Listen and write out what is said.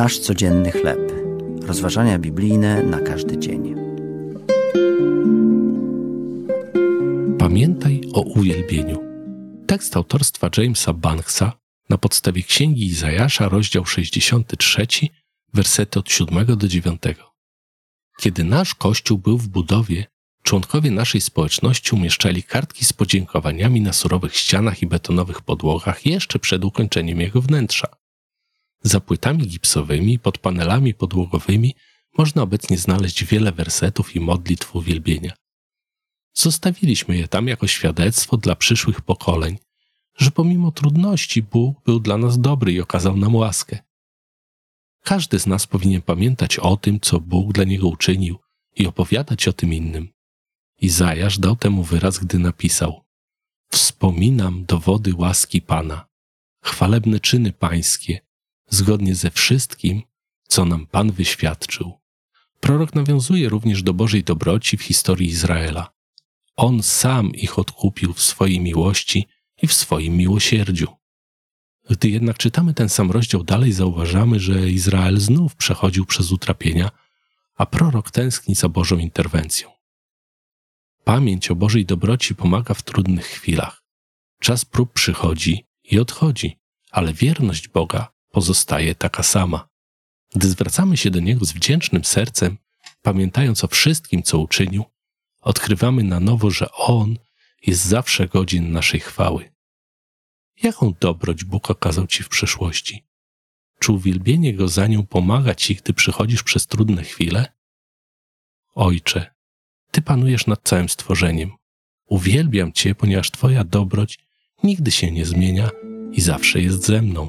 Nasz codzienny chleb. Rozważania biblijne na każdy dzień. Pamiętaj o uwielbieniu. Tekst autorstwa Jamesa Banksa na podstawie Księgi Izajasza, rozdział 63, wersety od 7 do 9. Kiedy nasz kościół był w budowie, członkowie naszej społeczności umieszczali kartki z podziękowaniami na surowych ścianach i betonowych podłogach jeszcze przed ukończeniem jego wnętrza. Za płytami gipsowymi, pod panelami podłogowymi można obecnie znaleźć wiele wersetów i modlitw uwielbienia. Zostawiliśmy je tam jako świadectwo dla przyszłych pokoleń, że pomimo trudności Bóg był dla nas dobry i okazał nam łaskę. Każdy z nas powinien pamiętać o tym, co Bóg dla niego uczynił i opowiadać o tym innym. Izajasz dał temu wyraz, gdy napisał: Wspominam dowody łaski Pana, chwalebne czyny Pańskie, zgodnie ze wszystkim, co nam Pan wyświadczył. Prorok nawiązuje również do Bożej dobroci w historii Izraela. On sam ich odkupił w swojej miłości i w swoim miłosierdziu. Gdy jednak czytamy ten sam rozdział dalej, zauważamy, że Izrael znów przechodził przez utrapienia, a prorok tęskni za Bożą interwencją. Pamięć o Bożej dobroci pomaga w trudnych chwilach. Czas prób przychodzi i odchodzi, ale wierność Boga pozostaje taka sama. Gdy zwracamy się do Niego z wdzięcznym sercem, pamiętając o wszystkim, co uczynił, odkrywamy na nowo, że On jest zawsze godzin naszej chwały. Jaką dobroć Bóg okazał Ci w przeszłości? Czy uwielbienie Go za nią pomaga Ci, gdy przychodzisz przez trudne chwile? Ojcze, Ty panujesz nad całym stworzeniem. Uwielbiam Cię, ponieważ Twoja dobroć nigdy się nie zmienia i zawsze jest ze mną.